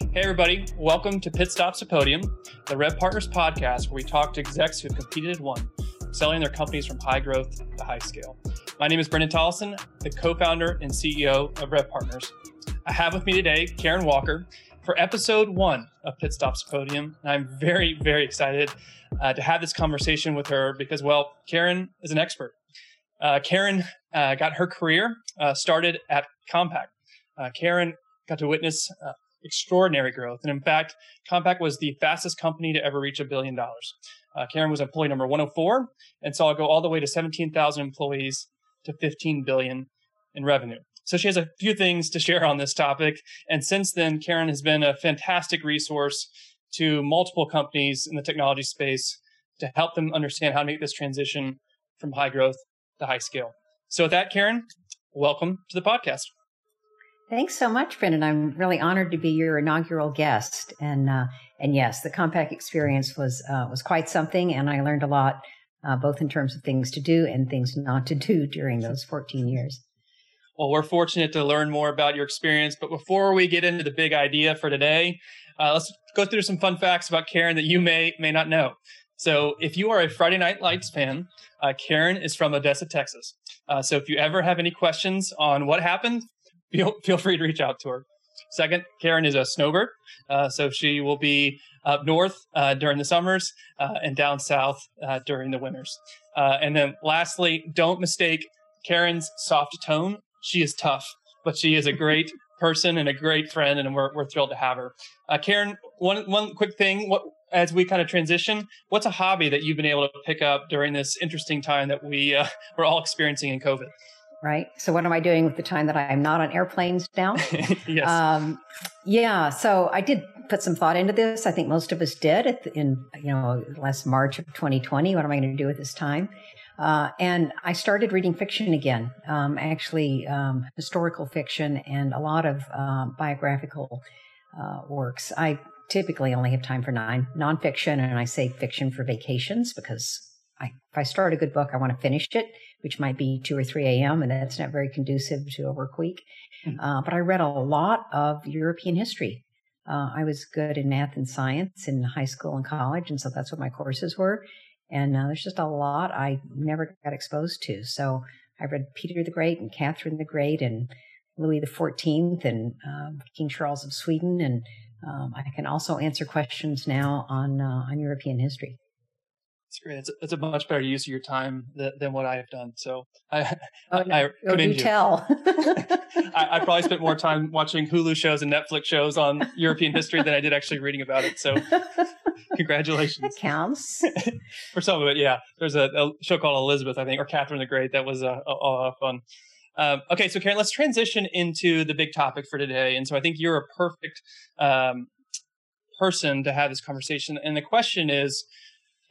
Hey, everybody, welcome to Pit Stops to Podium, the Rev Partners podcast, where we talk to execs who have competed and won, selling their companies from high growth to high scale. My name is Brendan Tollison, the co founder and CEO of Rev Partners. I have with me today Karen Walker for episode one of Pit Stops to Podium. And I'm very, very excited uh, to have this conversation with her because, well, Karen is an expert. Uh, Karen uh, got her career uh, started at Compaq. Uh, Karen got to witness uh, extraordinary growth. And in fact, Compaq was the fastest company to ever reach a billion dollars. Uh, Karen was employee number 104 and saw it go all the way to 17,000 employees to 15 billion in revenue. So she has a few things to share on this topic. And since then, Karen has been a fantastic resource to multiple companies in the technology space to help them understand how to make this transition from high growth to high scale. So with that, Karen, welcome to the podcast. Thanks so much, Brendan. I'm really honored to be your inaugural guest. And uh, and yes, the Compaq experience was uh, was quite something, and I learned a lot, uh, both in terms of things to do and things not to do during those 14 years. Well, we're fortunate to learn more about your experience. But before we get into the big idea for today, uh, let's go through some fun facts about Karen that you may may not know. So, if you are a Friday Night Lights fan, uh, Karen is from Odessa, Texas. Uh, so, if you ever have any questions on what happened, feel, feel free to reach out to her. Second, Karen is a snowbird, uh, so she will be up north uh, during the summers uh, and down south uh, during the winters. Uh, and then lastly, don't mistake Karen's soft tone. She is tough, but she is a great person and a great friend, and we're, we're thrilled to have her. Uh, Karen, one, one quick thing what, as we kind of transition, what's a hobby that you've been able to pick up during this interesting time that we, we're all experiencing in COVID? Right? So what am I doing with the time that I'm not on airplanes now? yes. Um, yeah. So I did put some thought into this. I think most of us did in, you know, last March of 2020. What am I going to do with this time? Uh, and I started reading fiction again, um, actually um, historical fiction and a lot of uh, biographical uh, works. I typically only have time for nine nonfiction, and I say fiction for vacations because I, if I start a good book, I want to finish it, which might be 2 or 3 a.m., and that's not very conducive to a work week. Mm-hmm. Uh, but I read a lot of European history. Uh, I was good in math and science in high school and college, and so that's what my courses were. And uh, there's just a lot I never got exposed to. So I read Peter the Great and Catherine the Great and Louis the Fourteenth and um, King Charles of Sweden, and um, I can also answer questions now on uh, on European history. It's great. It's a, it's a much better use of your time than, than what I have done. So I, oh, no. I, I oh, do tell. I, I, probably spent more time watching Hulu shows and Netflix shows on European history than I did actually reading about it. So congratulations. That counts. For some of it, yeah. There's a, a, show called Elizabeth, I think, or Catherine the Great. That was a, a, a fun. Um, okay, so Karen, let's transition into the big topic for today. And so I think you're a perfect um, person to have this conversation. And the question is,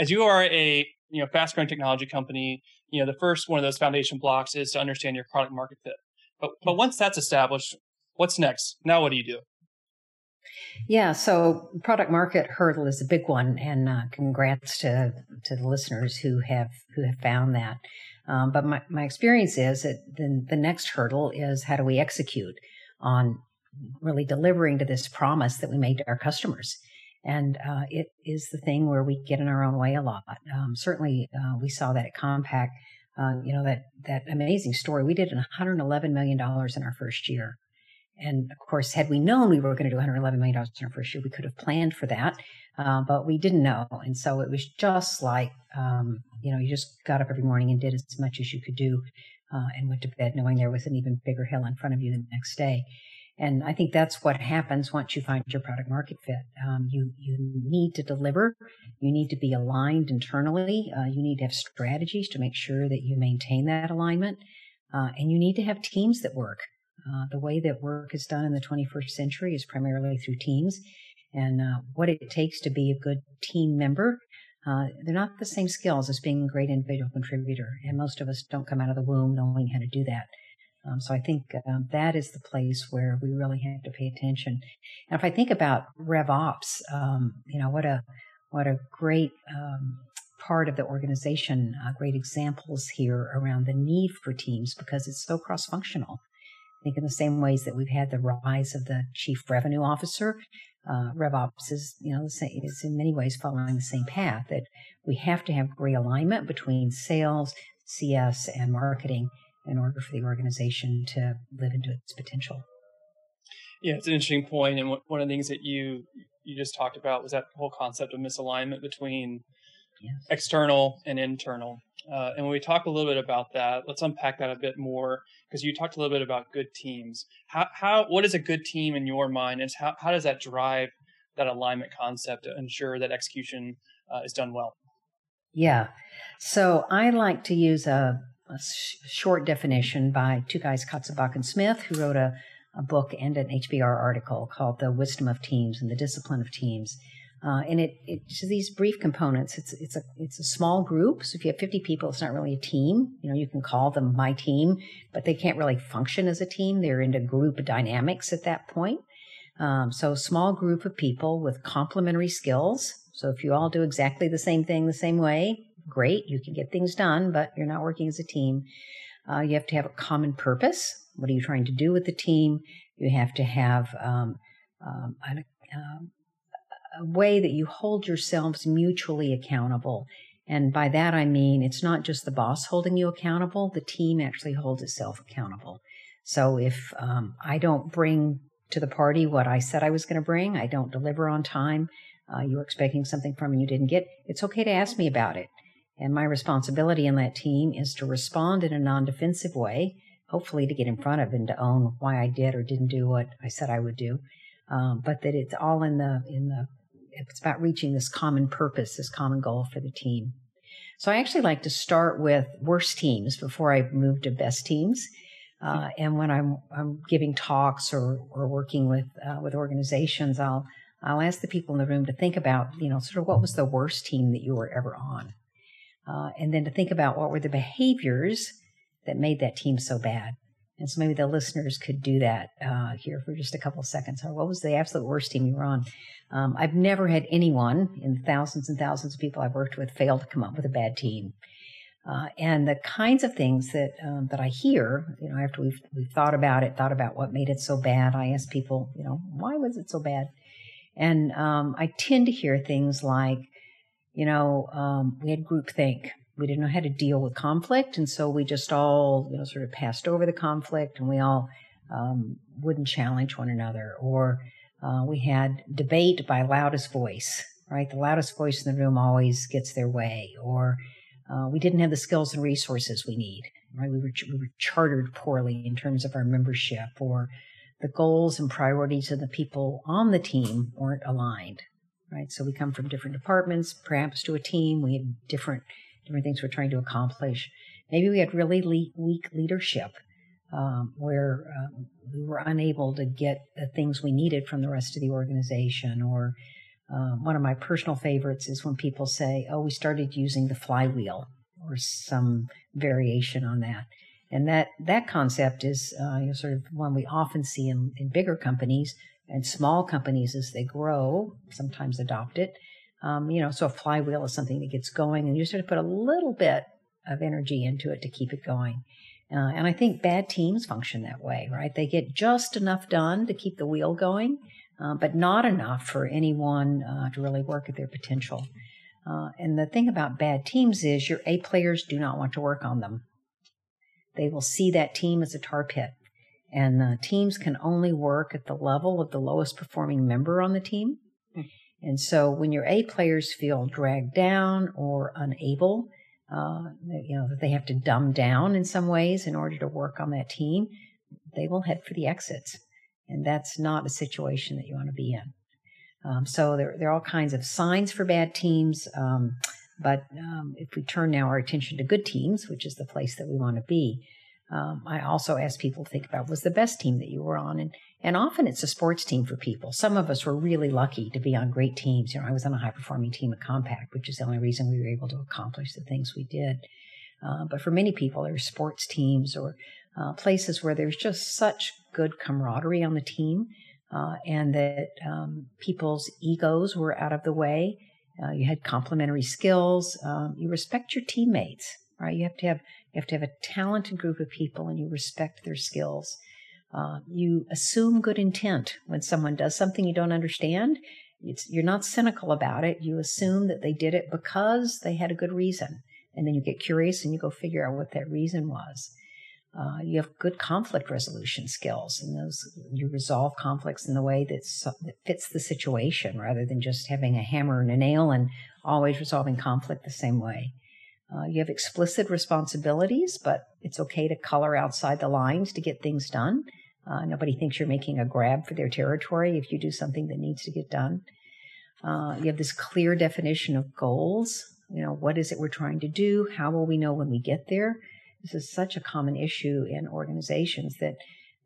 as you are a you know fast growing technology company, you know the first one of those foundation blocks is to understand your product market fit. But but once that's established, what's next? Now what do you do? Yeah, so product market hurdle is a big one, and uh, congrats to to the listeners who have who have found that. Um, but my, my experience is that the, the next hurdle is how do we execute on really delivering to this promise that we made to our customers. And uh, it is the thing where we get in our own way a lot. Um, certainly, uh, we saw that at Compaq. Uh, you know that that amazing story. We did 111 million dollars in our first year, and of course, had we known we were going to do 111 million dollars in our first year, we could have planned for that. Uh, but we didn't know, and so it was just like um, you know, you just got up every morning and did as much as you could do, uh, and went to bed knowing there was an even bigger hill in front of you the next day. And I think that's what happens once you find your product market fit. Um, you you need to deliver. You need to be aligned internally. Uh, you need to have strategies to make sure that you maintain that alignment, uh, and you need to have teams that work. Uh, the way that work is done in the 21st century is primarily through teams, and uh, what it takes to be a good team member. Uh, they're not the same skills as being a great individual contributor, and most of us don't come out of the womb knowing how to do that. Um, so I think um, that is the place where we really have to pay attention. And if I think about RevOps, um, you know what a what a great um, part of the organization. Uh, great examples here around the need for teams because it's so cross functional. I think in the same ways that we've had the rise of the chief revenue officer, uh, RevOps is, you know, is in many ways following the same path that we have to have realignment between sales, CS, and marketing in order for the organization to live into its potential. Yeah, it's an interesting point, and one of the things that you you just talked about was that whole concept of misalignment between yes. external and internal. Uh, and when we talk a little bit about that, let's unpack that a bit more because you talked a little bit about good teams. How, how what is a good team in your mind, and how, how does that drive that alignment concept to ensure that execution uh, is done well? Yeah, so I like to use a, a sh- short definition by two guys, Katzenbach and Smith, who wrote a, a book and an HBR article called "The Wisdom of Teams and the Discipline of Teams." Uh, and it it's these brief components. It's it's a it's a small group. So if you have 50 people, it's not really a team. You know, you can call them my team, but they can't really function as a team. They're into group dynamics at that point. Um, so small group of people with complementary skills. So if you all do exactly the same thing the same way, great, you can get things done, but you're not working as a team. Uh, you have to have a common purpose. What are you trying to do with the team? You have to have um, um, an, um, a way that you hold yourselves mutually accountable. And by that I mean it's not just the boss holding you accountable, the team actually holds itself accountable. So if um, I don't bring to the party what I said I was going to bring, I don't deliver on time, uh, you were expecting something from me you didn't get, it's okay to ask me about it. And my responsibility in that team is to respond in a non defensive way, hopefully to get in front of and to own why I did or didn't do what I said I would do. Um, but that it's all in the in the it's about reaching this common purpose, this common goal for the team. So I actually like to start with worst teams before I move to best teams. Uh, and when I'm, I'm giving talks or, or working with uh, with organizations, I'll I'll ask the people in the room to think about you know sort of what was the worst team that you were ever on, uh, and then to think about what were the behaviors that made that team so bad. And so maybe the listeners could do that uh, here for just a couple seconds. Or what was the absolute worst team you were on? Um, I've never had anyone in thousands and thousands of people I've worked with fail to come up with a bad team. Uh, and the kinds of things that um, that I hear, you know, after we've we've thought about it, thought about what made it so bad, I ask people, you know, why was it so bad? And um, I tend to hear things like, you know, um, we had groupthink we didn't know how to deal with conflict, and so we just all, you know, sort of passed over the conflict, and we all um, wouldn't challenge one another. Or uh, we had debate by loudest voice, right? The loudest voice in the room always gets their way. Or uh, we didn't have the skills and resources we need, right? We were we were chartered poorly in terms of our membership, or the goals and priorities of the people on the team weren't aligned, right? So we come from different departments, perhaps to a team. We have different different things we're trying to accomplish. Maybe we had really le- weak leadership um, where um, we were unable to get the things we needed from the rest of the organization. Or um, one of my personal favorites is when people say, "Oh, we started using the flywheel," or some variation on that. And that that concept is uh, you know, sort of one we often see in, in bigger companies and small companies as they grow, sometimes adopt it. Um, you know, so a flywheel is something that gets going, and you sort of put a little bit of energy into it to keep it going. Uh, and I think bad teams function that way, right? They get just enough done to keep the wheel going, uh, but not enough for anyone uh, to really work at their potential. Uh, and the thing about bad teams is your A players do not want to work on them. They will see that team as a tar pit. And teams can only work at the level of the lowest performing member on the team. And so when your A players feel dragged down or unable, uh, you know, that they have to dumb down in some ways in order to work on that team, they will head for the exits. And that's not a situation that you want to be in. Um, so there, there are all kinds of signs for bad teams. Um, but um, if we turn now our attention to good teams, which is the place that we want to be, um, I also ask people to think about was the best team that you were on, and and often it's a sports team for people. Some of us were really lucky to be on great teams. You know, I was on a high performing team at Compaq, which is the only reason we were able to accomplish the things we did. Uh, but for many people, there's sports teams or uh, places where there's just such good camaraderie on the team, uh, and that um, people's egos were out of the way. Uh, you had complementary skills. Um, you respect your teammates, right? You have to have you have to have a talented group of people, and you respect their skills. Uh, you assume good intent when someone does something you don't understand. you're not cynical about it. You assume that they did it because they had a good reason. And then you get curious and you go figure out what that reason was. Uh, you have good conflict resolution skills, and those you resolve conflicts in the way that fits the situation, rather than just having a hammer and a nail and always resolving conflict the same way. Uh, you have explicit responsibilities, but it's okay to color outside the lines to get things done. Uh, nobody thinks you're making a grab for their territory if you do something that needs to get done. Uh, you have this clear definition of goals. You know, what is it we're trying to do? How will we know when we get there? This is such a common issue in organizations that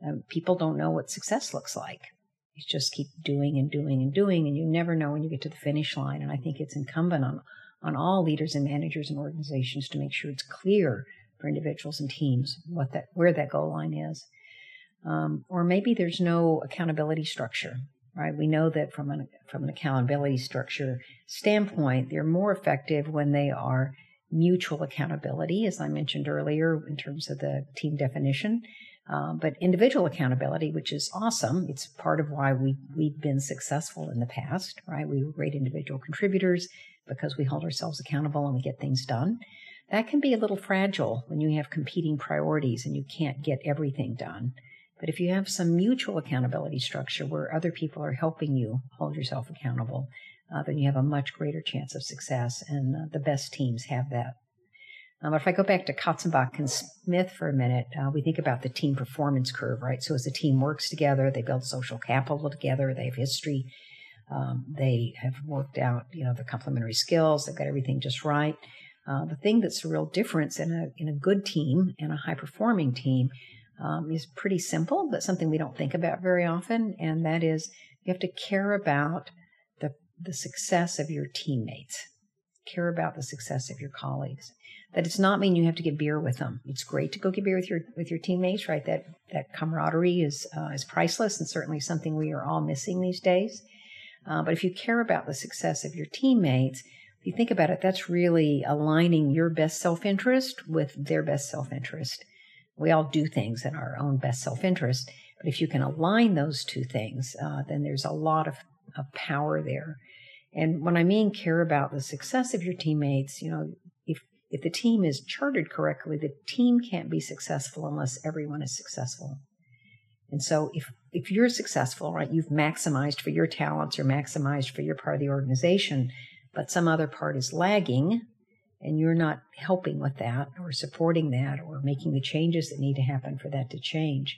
um, people don't know what success looks like. You just keep doing and doing and doing, and you never know when you get to the finish line. And I think it's incumbent on on all leaders and managers and organizations to make sure it's clear for individuals and teams what that where that goal line is. Um, or maybe there's no accountability structure, right? We know that from an from an accountability structure standpoint, they're more effective when they are mutual accountability, as I mentioned earlier, in terms of the team definition. Um, but individual accountability, which is awesome, it's part of why we we've been successful in the past, right? We were great individual contributors because we hold ourselves accountable and we get things done. That can be a little fragile when you have competing priorities and you can't get everything done. But if you have some mutual accountability structure where other people are helping you hold yourself accountable, uh, then you have a much greater chance of success. And uh, the best teams have that. Um, but if I go back to Katzenbach and Smith for a minute, uh, we think about the team performance curve, right? So as a team works together, they build social capital together, they have history, um, they have worked out, you know, the complementary skills. They've got everything just right. Uh, the thing that's a real difference in a in a good team and a high performing team um, is pretty simple, but something we don't think about very often, and that is you have to care about the the success of your teammates, care about the success of your colleagues. That does not mean you have to get beer with them. It's great to go get beer with your with your teammates, right? That that camaraderie is uh, is priceless, and certainly something we are all missing these days. Uh, but if you care about the success of your teammates, if you think about it, that's really aligning your best self interest with their best self interest. We all do things in our own best self interest, but if you can align those two things, uh, then there's a lot of, of power there. And when I mean care about the success of your teammates, you know, if if the team is chartered correctly, the team can't be successful unless everyone is successful. And so if if you're successful, right, you've maximized for your talents or maximized for your part of the organization, but some other part is lagging and you're not helping with that or supporting that or making the changes that need to happen for that to change,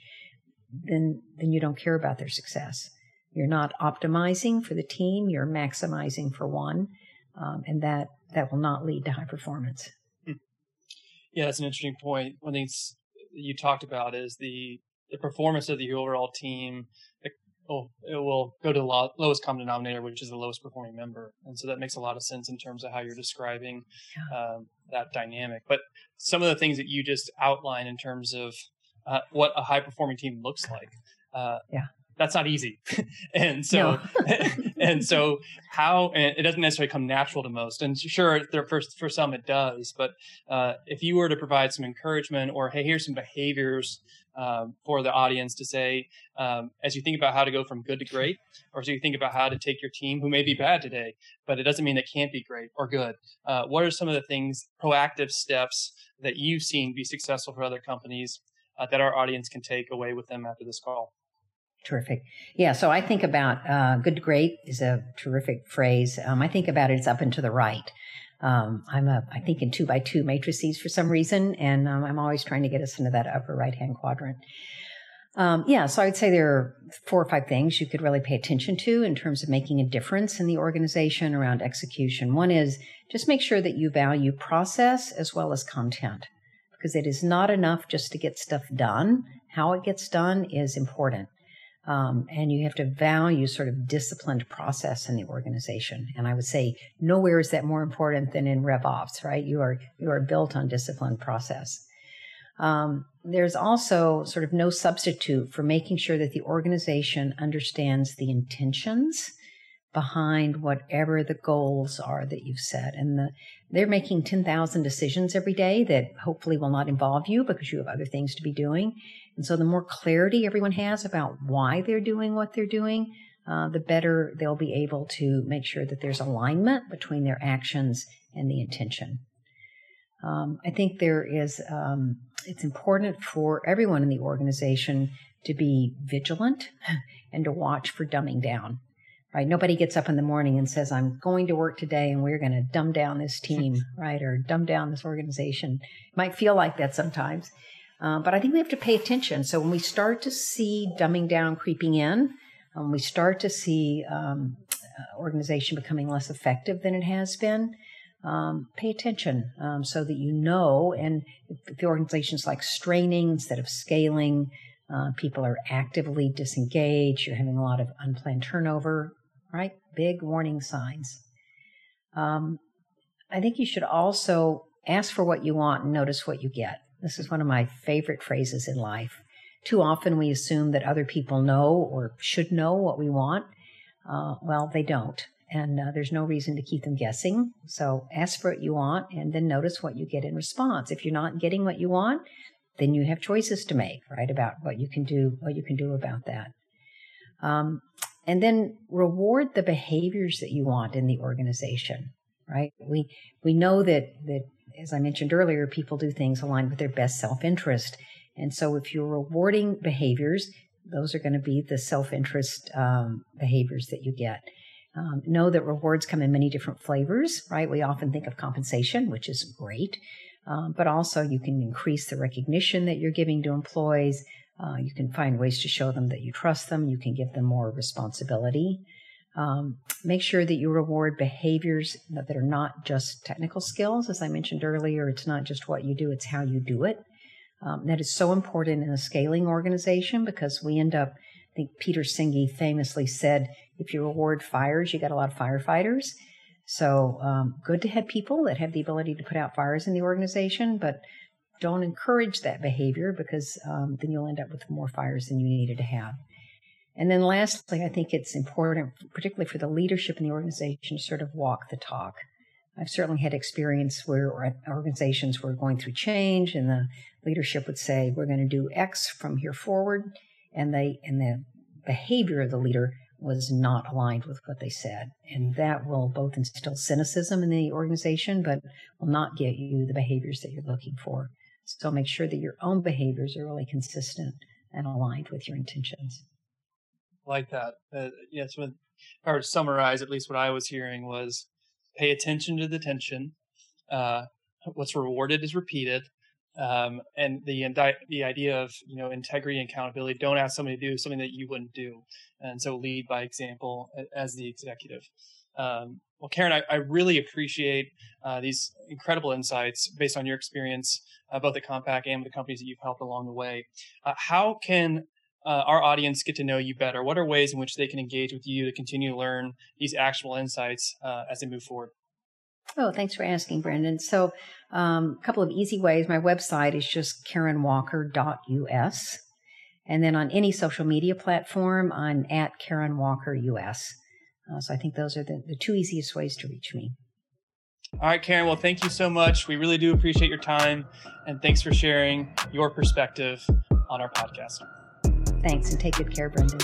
then then you don't care about their success. You're not optimizing for the team, you're maximizing for one, um, and that that will not lead to high performance. Hmm. Yeah, that's an interesting point. One thing you talked about is the the performance of the overall team it, oh, it will go to the lowest common denominator, which is the lowest performing member. And so that makes a lot of sense in terms of how you're describing um, that dynamic. But some of the things that you just outlined in terms of uh, what a high performing team looks like. Uh, yeah that's not easy. and so, and so how, and it doesn't necessarily come natural to most. And sure, for, for some it does, but uh, if you were to provide some encouragement or, hey, here's some behaviors um, for the audience to say, um, as you think about how to go from good to great, or as you think about how to take your team who may be bad today, but it doesn't mean they can't be great or good. Uh, what are some of the things, proactive steps that you've seen be successful for other companies uh, that our audience can take away with them after this call? Terrific. Yeah. So I think about uh, good to great is a terrific phrase. Um, I think about it as up and to the right. Um, I'm a, I think in two by two matrices for some reason, and um, I'm always trying to get us into that upper right hand quadrant. Um, yeah, so I'd say there are four or five things you could really pay attention to in terms of making a difference in the organization around execution. One is just make sure that you value process as well as content because it is not enough just to get stuff done. How it gets done is important. Um, and you have to value sort of disciplined process in the organization. And I would say nowhere is that more important than in RevOps, right? You are you are built on disciplined process. Um, there's also sort of no substitute for making sure that the organization understands the intentions behind whatever the goals are that you've set. And the, they're making 10,000 decisions every day that hopefully will not involve you because you have other things to be doing. And so the more clarity everyone has about why they're doing what they're doing, uh, the better they'll be able to make sure that there's alignment between their actions and the intention. Um, I think there is, um, it's important for everyone in the organization to be vigilant and to watch for dumbing down. Right? Nobody gets up in the morning and says, I'm going to work today and we're going to dumb down this team, right? Or dumb down this organization. It might feel like that sometimes. Uh, but I think we have to pay attention. So when we start to see dumbing down creeping in, when we start to see um, uh, organization becoming less effective than it has been, um, pay attention um, so that you know. And if the organization's like straining instead of scaling, uh, people are actively disengaged, you're having a lot of unplanned turnover, right? Big warning signs. Um, I think you should also ask for what you want and notice what you get. This is one of my favorite phrases in life. Too often we assume that other people know or should know what we want. Uh, well, they don't. And uh, there's no reason to keep them guessing. So ask for what you want and then notice what you get in response. If you're not getting what you want, then you have choices to make, right, about what you can do, what you can do about that. Um, and then reward the behaviors that you want in the organization, right? We we know that that as I mentioned earlier, people do things aligned with their best self-interest, and so if you're rewarding behaviors, those are going to be the self-interest um, behaviors that you get. Um, know that rewards come in many different flavors, right? We often think of compensation, which is great, um, but also you can increase the recognition that you're giving to employees. Uh, you can find ways to show them that you trust them. You can give them more responsibility. Um, make sure that you reward behaviors that, are not just technical skills. As I mentioned earlier, it's not just what you do, it's how you do it. Um, that is so important in a scaling organization because we end up, I think Peter Senge famously said, if you reward fires, you get a lot of firefighters. So um, good to have people that have the ability to put out fires in the organization, but don't encourage that behavior because um, then you'll end up with more fires than you needed to have. And then lastly, I think it's important, particularly for the leadership in the organization, to sort of walk the talk. I've certainly had experience where organizations were going through change and the leadership would say, we're going to do X from here forward. And they, and the behavior of the leader was not aligned with what they said. And that will both instill cynicism in the organization, but will not get you the behaviors that you're looking for. So make sure that your own behaviors are really consistent and aligned with your intentions. Like that. Uh, yes, when, were summarize, at least what I was hearing was pay attention to the tension. Uh, what's rewarded is repeated. Um, and the the idea of you know integrity and accountability. Don't ask somebody to do something that you wouldn't do, and so lead by example as the executive. Um, well, Karen, I, I really appreciate uh, these incredible insights based on your experience, uh, both at Compaq and with the companies that you've helped along the way. Uh, how can uh, our audience get to know you better? What are ways in which they can engage with you to continue to learn these actionable insights uh, as they move forward? Oh, thanks for asking, Brandon. So, um, a couple of easy ways. My website is just karenwalker.us. And then on any social media platform, I'm at karenwalkerus. Uh, so I think those are the, the two easiest ways to reach me. All right, Karen. Well, thank you so much. We really do appreciate your time. And thanks for sharing your perspective on our podcast. Thanks, and take good care, Brendan.